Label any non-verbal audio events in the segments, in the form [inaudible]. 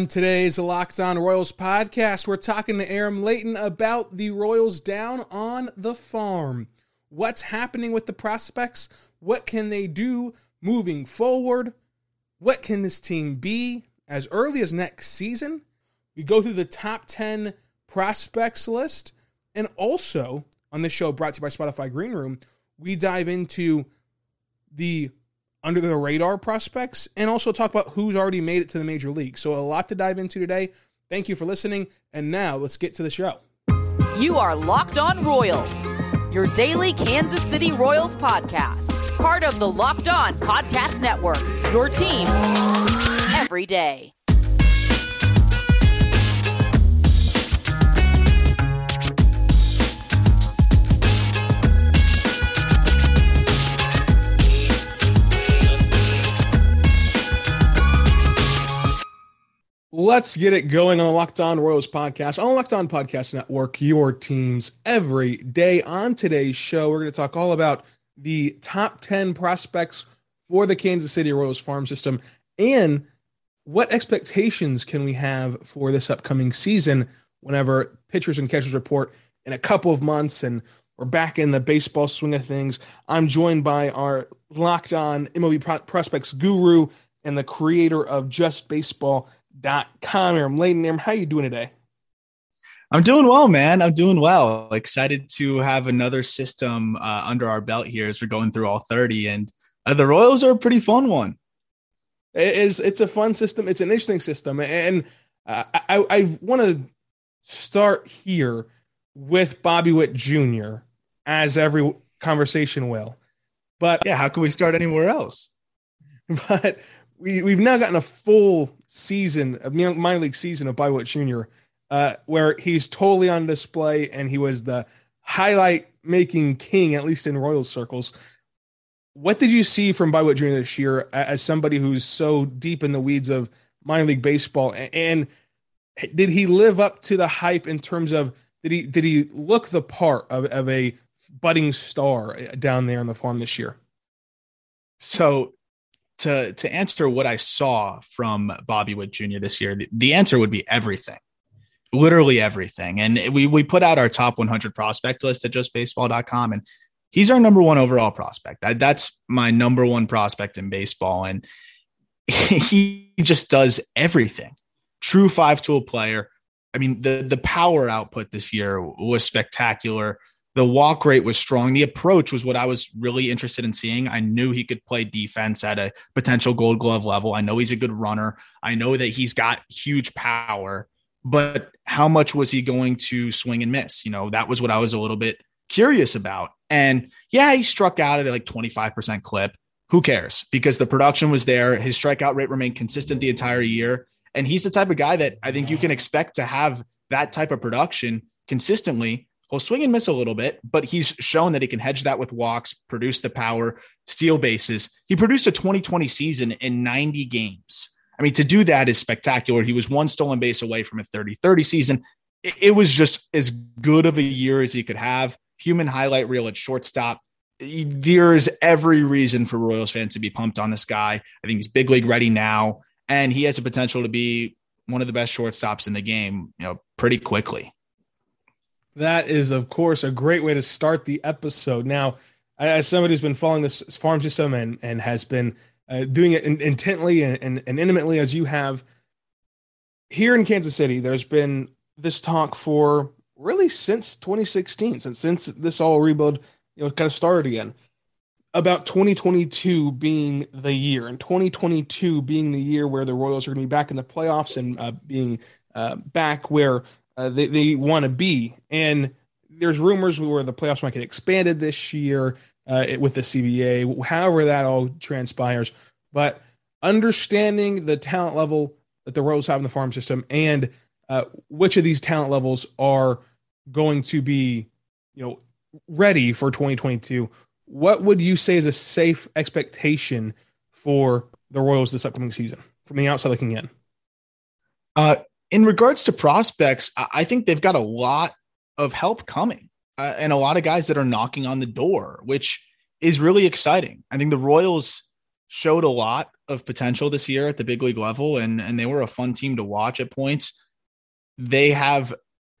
On today's Locked On Royals podcast, we're talking to Aram Leighton about the Royals down on the farm. What's happening with the prospects? What can they do moving forward? What can this team be as early as next season? We go through the top 10 prospects list. And also, on this show brought to you by Spotify Green Room, we dive into the under the radar prospects and also talk about who's already made it to the major league. So, a lot to dive into today. Thank you for listening. And now let's get to the show. You are Locked On Royals, your daily Kansas City Royals podcast, part of the Locked On Podcast Network, your team every day. Let's get it going on the Locked On Royals podcast on the Locked On Podcast Network, your teams every day. On today's show, we're going to talk all about the top 10 prospects for the Kansas City Royals farm system and what expectations can we have for this upcoming season whenever pitchers and catchers report in a couple of months and we're back in the baseball swing of things. I'm joined by our Locked On MLB prospects guru and the creator of Just Baseball dot com. Aram Leighton. How you doing today? I'm doing well, man. I'm doing well. Excited to have another system uh, under our belt here as we're going through all 30. And uh, the Royals are a pretty fun one. It is. It's a fun system. It's an interesting system, and uh, I, I want to start here with Bobby Witt Jr. as every conversation will. But yeah, how can we start anywhere else? [laughs] But we we've now gotten a full season minor league season of Witt Jr. Uh, where he's totally on display and he was the highlight making king at least in Royals circles. What did you see from Witt Jr. this year as somebody who's so deep in the weeds of minor league baseball and did he live up to the hype in terms of did he did he look the part of, of a budding star down there on the farm this year? So to to answer what I saw from Bobby Witt Jr. this year, the, the answer would be everything, literally everything. And we we put out our top 100 prospect list at justbaseball.com, and he's our number one overall prospect. That, that's my number one prospect in baseball, and [laughs] he just does everything. True five tool player. I mean, the the power output this year was spectacular. The walk rate was strong. The approach was what I was really interested in seeing. I knew he could play defense at a potential gold glove level. I know he's a good runner. I know that he's got huge power, but how much was he going to swing and miss? You know, that was what I was a little bit curious about. And yeah, he struck out at like 25% clip. Who cares? Because the production was there. His strikeout rate remained consistent the entire year. And he's the type of guy that I think you can expect to have that type of production consistently He'll swing and miss a little bit, but he's shown that he can hedge that with walks, produce the power, steal bases. He produced a 2020 season in 90 games. I mean, to do that is spectacular. He was one stolen base away from a 30 30 season. It, was just as good of a year as he could have. Human highlight reel at shortstop. There's every reason for Royals fans to be pumped on this guy. I think he's big league ready now, and he has the potential to be one of the best shortstops in the game, you know, pretty quickly. That is, of course, a great way to start the episode. Now, as somebody who's been following this farm system and, and has been uh, doing it in, intently and, and, and intimately as you have, here in Kansas City, there's been this talk for really since 2016, since since this all rebuild, you know, kind of started again, about 2022 being the year, and 2022 being the year where the Royals are going to be back in the playoffs and uh, being uh, back where uh, they, they want to be. And there's rumors where the playoffs might get expanded this year uh, with the CBA, however that all transpires. But understanding the talent level that the Royals have in the farm system and uh, which of these talent levels are going to be, you know, ready for 2022. What would you say is a safe expectation for the Royals this upcoming season from the outside looking in? Uh, in regards to prospects, I think they've got a lot of help coming uh, and a lot of guys that are knocking on the door, which is really exciting. I think the Royals showed a lot of potential this year at the big league level, and and they were a fun team to watch at points. They have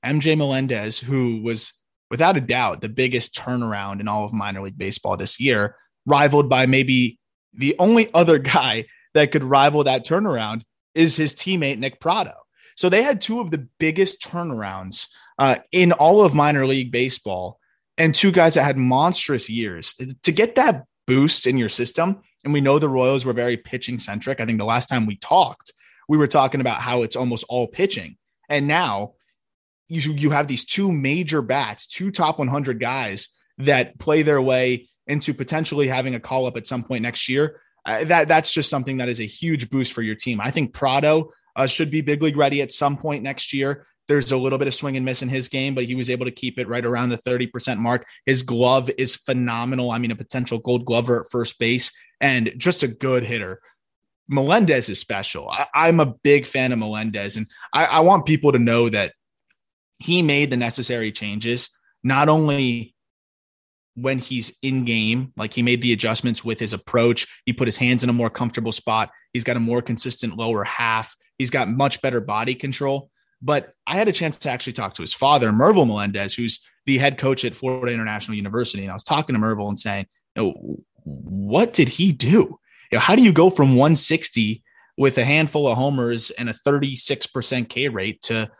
MJ Melendez, who was without a doubt the biggest turnaround in all of minor league baseball this year, rivaled by maybe the only other [laughs] guy that could rival that turnaround is his teammate Nick Pratto. So they had two of the biggest turnarounds uh, in all of minor league baseball, and two guys that had monstrous years. To get that boost in your system, and we know the Royals were very pitching centric. I think the last time we talked, we were talking about how it's almost all pitching, and now you you have these two major bats, two top 100 guys that play their way into potentially having a call up at some point next year. Uh, that that's just something that is a huge boost for your team. I think Pratto uh, should be big league ready at some point next year. There's a little bit of swing and miss in his game, but he was able to keep it right around the 30% mark. His glove is phenomenal. I mean, a potential gold glover at first base and just a good hitter. Melendez is special. I, am a big fan of Melendez, and I, I want people to know that he made the necessary changes, not only when he's in game. Like he made the adjustments with his approach. He put his hands in a more comfortable spot. He's got a more consistent lower half. He's got much better body control. But I had a chance to actually talk to his father, Mervyl Melendez, who's the head coach at Florida International University. And I was talking to Mervyl and saying, know, what did he do? You know, how do you go from 160 with a handful of homers and a 36% K rate to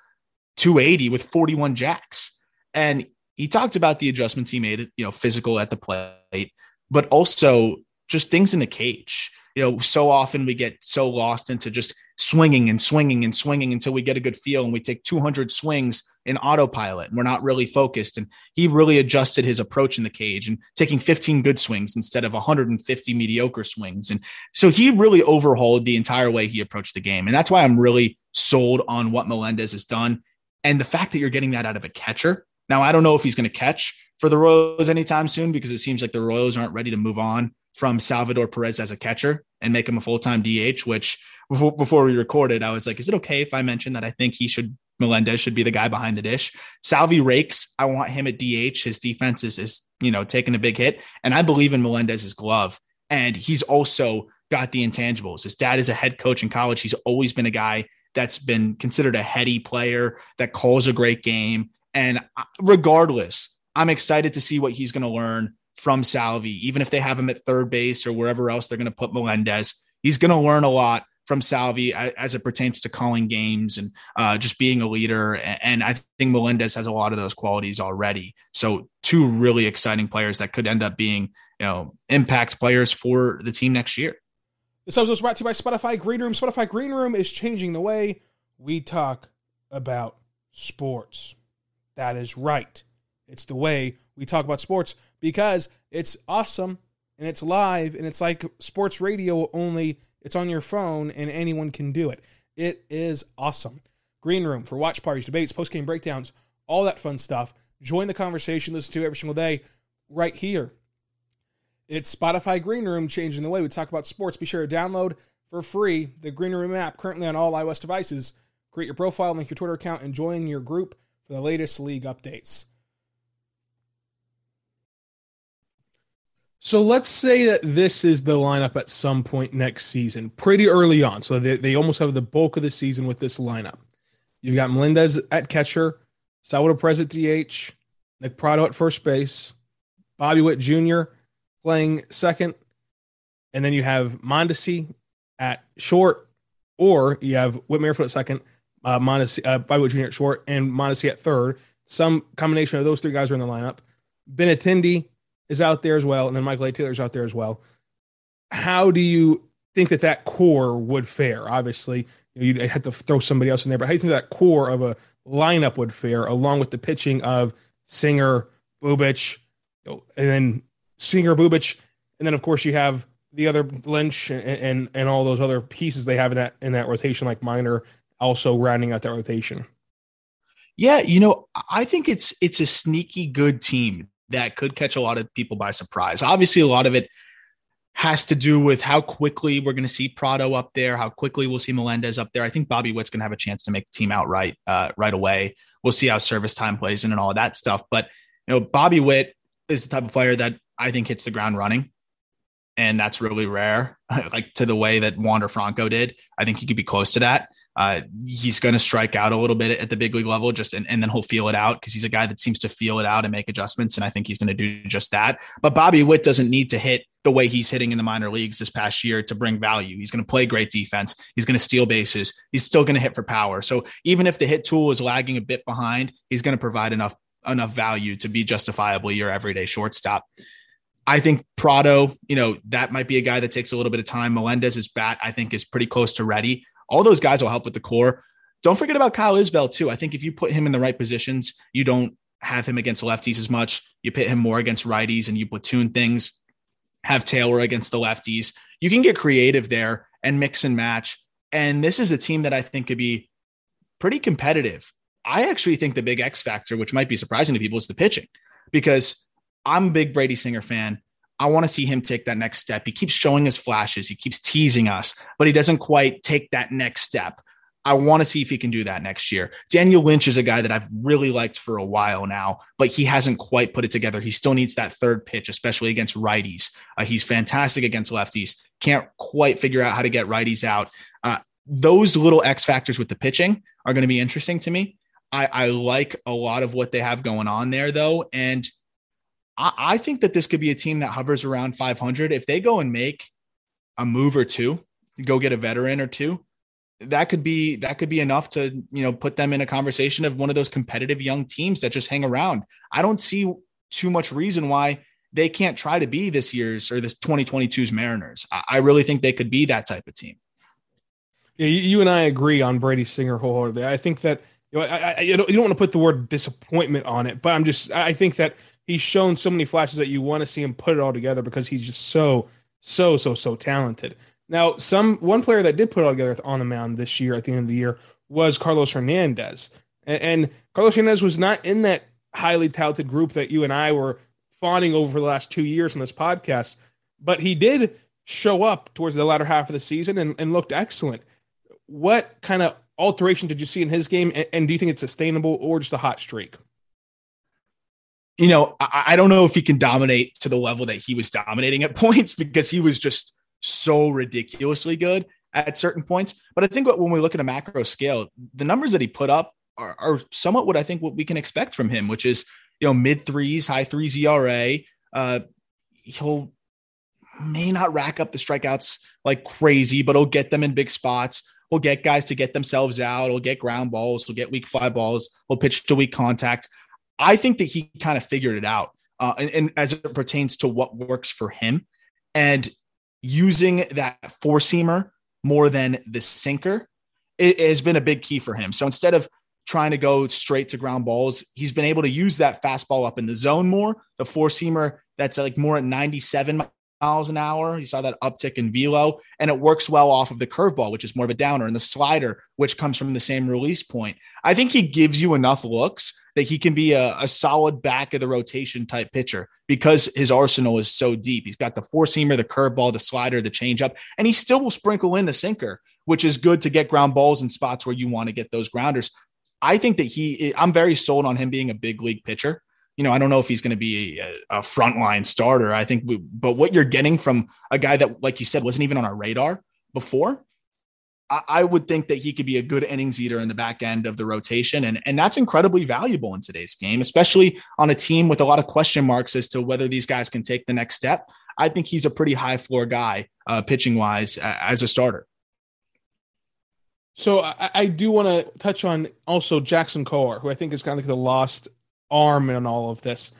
280 with 41 jacks? And he talked about the adjustments he made, you know, physical at the plate, but also just things in the cage. You know, so often we get so lost into just swinging and swinging and swinging until we get a good feel and we take 200 swings in autopilot and we're not really focused. And he really adjusted his approach in the cage and taking 15 good swings instead of 150 mediocre swings. And so he really overhauled the entire way he approached the game. And that's why I'm really sold on what Melendez has done. And the fact that you're getting that out of a catcher now, I don't know if he's going to catch for the Royals anytime soon because it seems like the Royals aren't ready to move on from Salvador Perez as a catcher and make him a full time DH. Which before, before we recorded, I was like, is it okay if I mention that I think he should Melendez should be the guy behind the dish. Salvi rakes. I want him at DH. His defense is, is you know taking a big hit, and I believe in Melendez's glove. And he's also got the intangibles. His dad is a head coach in college. He's always been a guy that's been considered a heady player that calls a great game. And regardless, I'm excited to see what he's going to learn from Salvi, even if they have him at third base or wherever else they're going to put Melendez. He's going to learn a lot from Salvi as it pertains to calling games and uh, just being a leader. And I think Melendez has a lot of those qualities already. So two really exciting players that could end up being, you know, impact players for the team next year. This episode is brought to you by Spotify Green Room. Spotify Green Room is changing the way we talk about sports. That is right. It's the way we talk about sports because it's awesome and it's live and it's like sports radio only it's on your phone and anyone can do it. It is awesome. Green room for watch parties, debates, post game breakdowns, all that fun stuff. Join the conversation, listen to every single day right here. It's Spotify Green Room changing the way we talk about sports. Be sure to download for free the Green Room app currently on all iOS devices. Create your profile, link your Twitter account, and join your group for the latest league updates. So let's say that this is the lineup at some point next season, pretty early on. So they, they almost have the bulk of the season with this lineup. You've got Melendez at catcher, Salvador Perez at DH, Nick Pratto at first base, Bobby Witt Jr. playing second, and then you have Mondesi at short, or you have Whit Merrifield at second, uh, Mondesi, uh, Jr. at short, and Mondesi at third. Some combination of those three guys are in the lineup. Benintendi is out there as well, and then Michael A. Taylor's out there as well. How do you think that that core would fare? Obviously, you would have to throw somebody else in there, but how do you think that core of a lineup would fare along with the pitching of Singer, Bubic, you know, and then Singer, Bubic, and then of course you have the other Lynch and, and and all those other pieces they have in that in that rotation, like Minor also rounding out that rotation. Yeah, you know, I think it's it's a sneaky good team that could catch a lot of people by surprise. Obviously, a lot of it has to do with how quickly we're going to see Pratto up there, how quickly we'll see Melendez up there. I think Bobby Witt's going to have a chance to make the team outright uh, right away. We'll see how service time plays in and all of that stuff. But you know, Bobby Witt is the type of player that I think hits the ground running. And that's really rare. [laughs] like to the way that Wander Franco did, I think he could be close to that. Uh, he's going to strike out a little bit at the big league level, just and, and then he'll feel it out because he's a guy that seems to feel it out and make adjustments, and I think he's going to do just that. But Bobby Witt doesn't need to hit the way he's hitting in the minor leagues this past year to bring value. He's going to play great defense. He's going to steal bases. He's still going to hit for power. So even if the hit tool is lagging a bit behind, he's going to provide enough enough value to be justifiably your everyday shortstop. I think Pratto, you know, that might be a guy that takes a little bit of time. Melendez's bat, I think, is pretty close to ready. All those guys will help with the core. Don't forget about Kyle Isbel, too. I think if you put him in the right positions, you don't have him against lefties as much. You pit him more against righties and you platoon things, have Taylor against the lefties. You can get creative there and mix and match. And this is a team that I think could be pretty competitive. I actually think the big X factor, which might be surprising to people, is the pitching because I'm a big Brady Singer fan. I want to see him take that next step. He keeps showing his flashes, he keeps teasing us, but he doesn't quite take that next step. I want to see if he can do that next year. Daniel Lynch is a guy that I've really liked for a while now, but he hasn't quite put it together. He still needs that third pitch, especially against righties. Uh, he's fantastic against lefties. Can't quite figure out how to get righties out. Uh, those little X factors with the pitching are going to be interesting to me. I, I like a lot of what they have going on there, though. And I, I think that this could be a team that hovers around 500. If they go and make a move or two, go get a veteran or two, that could be that could be enough to you know put them in a conversation of one of those competitive young teams that just hang around. I don't see too much reason why they can't try to be this year's or this 2022's Mariners. I, really think they could be that type of team. Yeah, you, you and I agree on Brady Singer wholeheartedly. I think that you know, I, I, you don't, you don't want to put the word disappointment on it, but I'm just I think that he's shown so many flashes that you want to see him put it all together because he's just so so so so talented. Now, some one player that did put it all together on the mound this year at the end of the year was Carlos Hernandez, and, and Carlos Hernandez was not in that highly touted group that you and I were fawning over the last two years on this podcast, but he did show up towards the latter half of the season and, and looked excellent. What kind of alteration did you see in his game, and, and do you think it's sustainable or just a hot streak? You know, I, I, don't know if he can dominate to the level that he was dominating at [laughs] points because he was just so ridiculously good at certain points. But I think when we look at a macro scale, the numbers that he put up are, are somewhat what I think what we can expect from him, which is you know mid threes, high threes ERA. Uh, he'll may not rack up the strikeouts like crazy, but he'll get them in big spots. He'll get guys to get themselves out. He'll get ground balls. He'll get weak fly balls. He'll pitch to weak contact. I think that he kind of figured it out, uh, and, and, as it pertains to what works for him, and using that four seamer more than the sinker, it, it has been a big key for him. So instead of trying to go straight to ground balls, he's been able to use that fastball up in the zone more. The four seamer that's like more at 97 miles an hour. You saw that uptick in velo, and it works well off of the curveball, which is more of a downer, and the slider, which comes from the same release point. I think he gives you enough looks that he can be a, a solid back of the rotation type pitcher because his arsenal is so deep. He's got the four seamer, the curveball, the slider, the changeup, and he still will sprinkle in the sinker, which is good to get ground balls in spots where you want to get those grounders. I think that he, I'm very sold on him being a big league pitcher you know, I don't know if he's going to be a, a frontline starter. I think, we, but what you're getting from a guy that, like you said, wasn't even on our radar before, I, I would think that he could be a good innings eater in the back end of the rotation. And, and that's incredibly valuable in today's game, especially on a team with a lot of question marks as to whether these guys can take the next step. I think he's a pretty high floor guy, uh, pitching wise, uh, as a starter. So I, I do want to touch on also Jackson Kowar, who I think is kind of like the lost arm in all of this.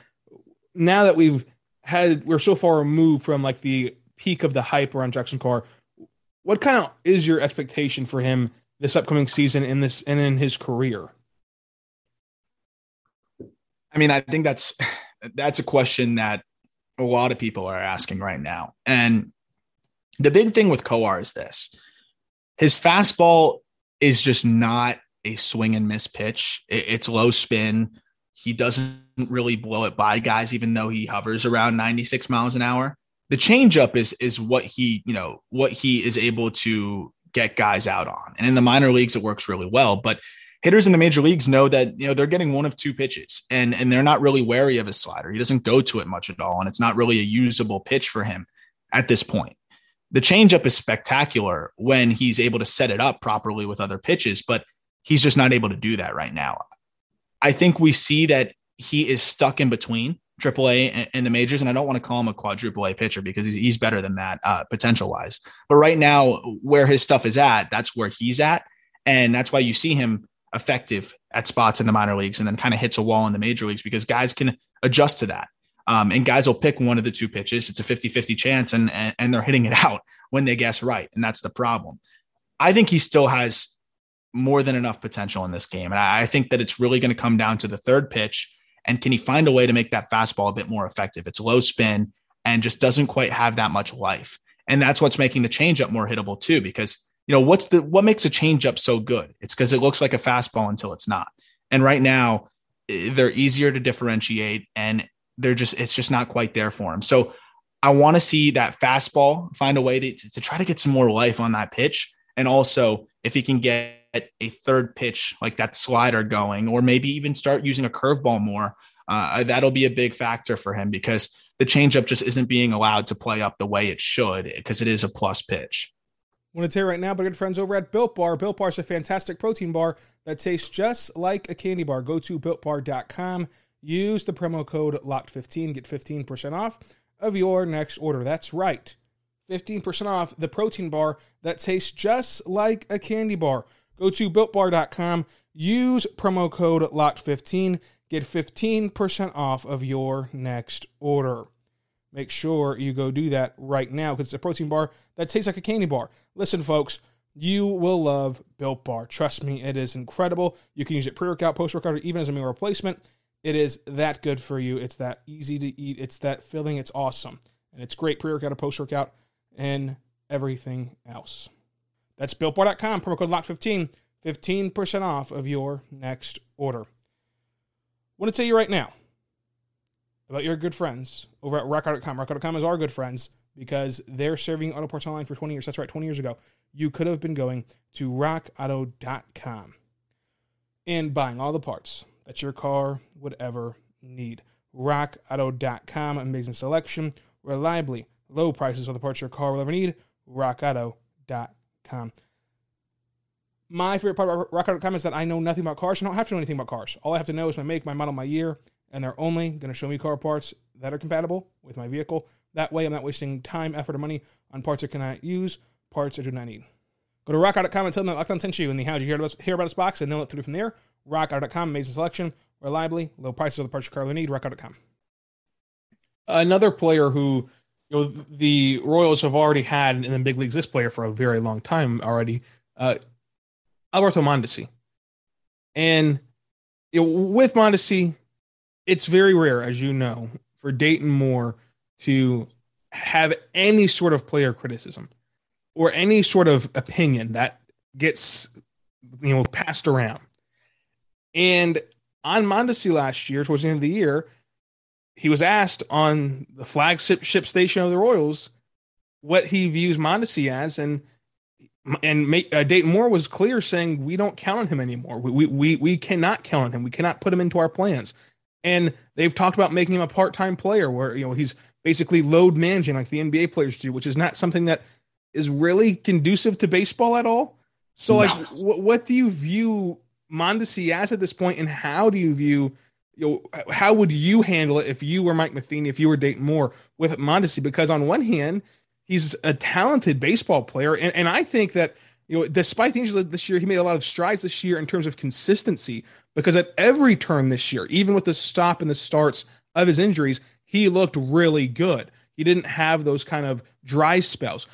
Now that we've had, we're so far removed from like the peak of the hype around Jackson Kowar. What kind of is your expectation for him this upcoming season in this and in his career? I mean, I think that's that's a question that a lot of people are asking right now. And the big thing with Kowar is this: his fastball is just not a swing and miss pitch. It's low spin. He doesn't really blow it by guys, even though he hovers around 96 miles an hour. The changeup is is what he, you know, what he is able to get guys out on. And in the minor leagues, it works really well. But hitters in the major leagues know that you know they're getting one of two pitches and and they're not really wary of his slider. He doesn't go to it much at all, and it's not really a usable pitch for him. at this point. The changeup is spectacular when he's able to set it up properly with other pitches, but he's just not able to do that right now. I think we see that he is stuck in between AAA and the majors, and I don't want to call him a quadruple A pitcher because he's, he's better than that uh, potential wise. But right now, where his stuff is at, that's where he's at, and that's why you see him effective at spots in the minor leagues and then kind of hits a wall in the major leagues because guys can adjust to that. Um, and guys will pick one of the two pitches. It's a 50 50 chance, and, and, and they're hitting it [laughs] out when they guess right. And that's the problem. I think he still has more than enough potential in this game. And I, I think that it's really going to come down to the third pitch. And can he find a way to make that fastball a bit more effective? It's low spin and just doesn't quite have that much life. And that's what's making the changeup more hittable too, because you know what's the what makes a changeup so good? It's because it looks like a fastball until it's not. And right now, eh, they're easier to differentiate, and they're just it's just not quite there for him. So I want to see that fastball find a way to, to try to get some more life on that pitch, and also if he can get a third pitch like that slider going, or maybe even start using a curveball more, uh, that'll be a big factor for him because the changeup just isn't being allowed to play up the way it should because it is a plus pitch. I want to tell you right now, but good friends over at Built Bar. Built Bar is a fantastic protein bar that tastes just like a candy bar. Go to builtbar.com, use the promo code LOCKED15, get 15% off of your next order. That's right, 15% off the protein bar that tastes just like a candy bar. Go to builtbar.com, use promo code LOCKED15, get 15% off of your next order make sure you go do that right now because it's a protein bar that tastes like a candy bar. Listen, folks, you will love Built Bar. Trust me, it is incredible. You can use it pre workout, post workout, or even as a meal replacement. It is that good for you. It's that easy to eat. It's that filling. It's awesome. And it's great pre workout or post workout and everything else. That's builtbar.com, promo code LOCK15, 15% off of your next order. I want to tell you right now about your good friends over at rockauto.com. Rockauto.com is our good friends because they're serving auto parts online for 20 years. That's right, 20 years ago. You could have been going to rockauto.com and buying all the parts that your car would ever need. rockauto.com, amazing selection, reliably low prices of the parts your car will ever need. rockauto.com. My favorite part about rockauto.com is that I know nothing about cars. I don't have to know anything about cars. All I have to know is my make, my model, my year, and they're only going to show me car parts that are compatible with my vehicle. That way, I'm not wasting time, effort, or money on parts I cannot use, parts I do not need. Go to rockauto.com and tell them that Locked On sent you in the How Did You Hear About, hear about Us box, and they'll look through from there. Rockauto.com, amazing selection, reliably, low prices of the parts your car will need. Rockauto.com. Another player who you know the Royals have already had in the big leagues, this player for a very long time already, uh, Alberto Mondesi. And you know, with Mondesi, it's very rare, as you know, for Dayton Moore to have any sort of player criticism or any sort of opinion that gets you know passed around. And on Mondesi last year, towards the end of the year, he was asked on the flagship ship station of the Royals what he views Mondesi as, and and make, uh, Dayton Moore was clear saying we don't count on him anymore. We, we we we cannot count on him. We cannot put him into our plans. And they've talked about making him a part-time player where you know he's basically load managing like the NBA players do, which is not something that is really conducive to baseball at all. So, like, no. what do you view Mondesi as at this point, and how do you view, you know, how would you handle it if you were Mike Matheny, if you were Dayton Moore with Mondesi? Because on one hand, he's a talented baseball player, and, and I think that you know, despite the injuries this year, he made a lot of strides this year in terms of consistency because at every turn this year, even with the stop and the starts of his injuries, he looked really good. He didn't have those kind of dry spells,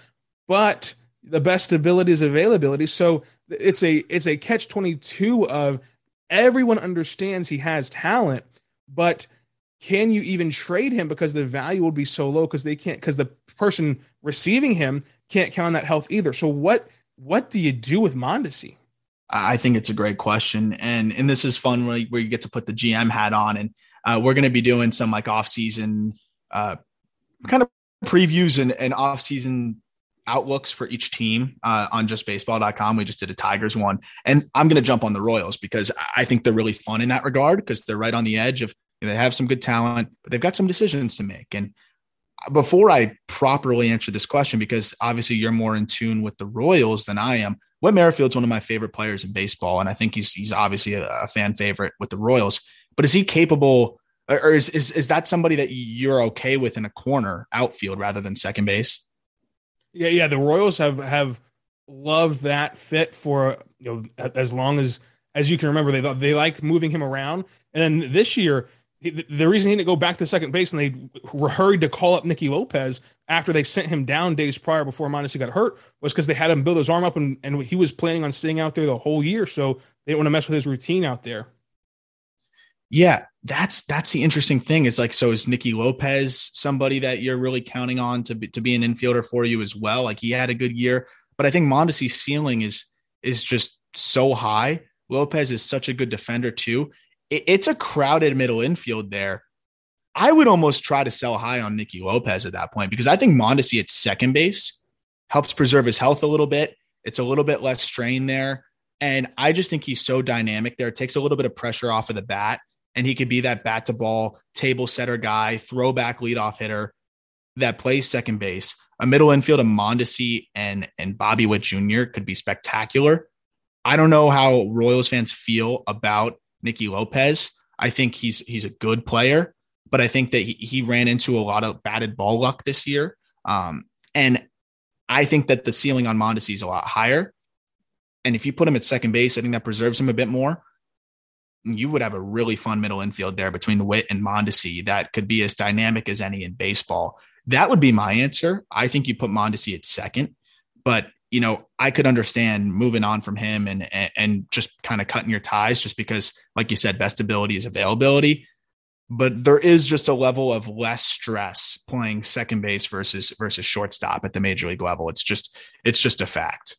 but the best ability is availability. So it's a it's a catch 22 of everyone understands he has talent, but can you even trade him because the value will be so low because they can't because the person receiving him can't count on that health either. So what what do you do with Mondesi? I think it's a great question, and and this is fun where you, where you get to put the GM hat on, and uh, we're going to be doing some like off season uh, kind of previews and, and off season outlooks for each team uh, on justbaseball.com. We just did a Tigers one, and I'm going to jump on the Royals because I think they're really fun in that regard because they're right on the edge of you know, they have some good talent, but they've got some decisions to make, and before I properly answer this question, because obviously you're more in tune with the Royals than I am, Whit Merrifield's one of my favorite players in baseball, and I think he's he's obviously a, a fan favorite with the Royals. But is he capable, or is, is is that somebody that you're okay with in a corner outfield rather than second base? Yeah, yeah. The Royals have have loved that fit for you know as long as as you can remember. They they liked moving him around, and then this year the reason he didn't go back to second base and they were hurried to call up Nicky Lopez after they sent him down days prior before Mondesi got hurt was because they had him build his arm up and, and he was planning on staying out there the whole year. So they didn't want to mess with his routine out there. Yeah, that's that's the interesting thing. Is like, so is Nicky Lopez somebody that you're really counting on to be to be an infielder for you as well? Like he had a good year, but I think Mondesi's ceiling is is just so high. Lopez is such a good defender too it's a crowded middle infield there. I would almost try to sell high on Nicky Lopez at that point because I think Mondesi at second base helps preserve his health a little bit. It's a little bit less strain there. And I just think he's so dynamic there. It takes a little bit of pressure off of the bat. And he could be that bat to ball, table setter guy, throwback leadoff hitter that plays second base. A middle infield of Mondesi and, and Bobby Witt Jr. could be spectacular. I don't know how Royals fans feel about Nicky Lopez. I think he's he's a good player, but I think that he, he ran into a lot of batted ball luck this year. Um, and I think that the ceiling on Mondesi is a lot higher. And if you put him at second base, I think that preserves him a bit more. You would have a really fun middle infield there between Witt and Mondesi that could be as dynamic as any in baseball. That would be my answer. I think you put Mondesi at second, but you know, I could understand moving on from him and and, and just kind of cutting your ties just because, like you said, best ability is availability. But there is just a level of less stress playing second base versus versus shortstop at the major league level. It's just it's just a fact.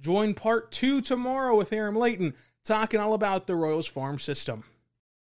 Join part two tomorrow with Aram Leighton talking all about the Royals farm system.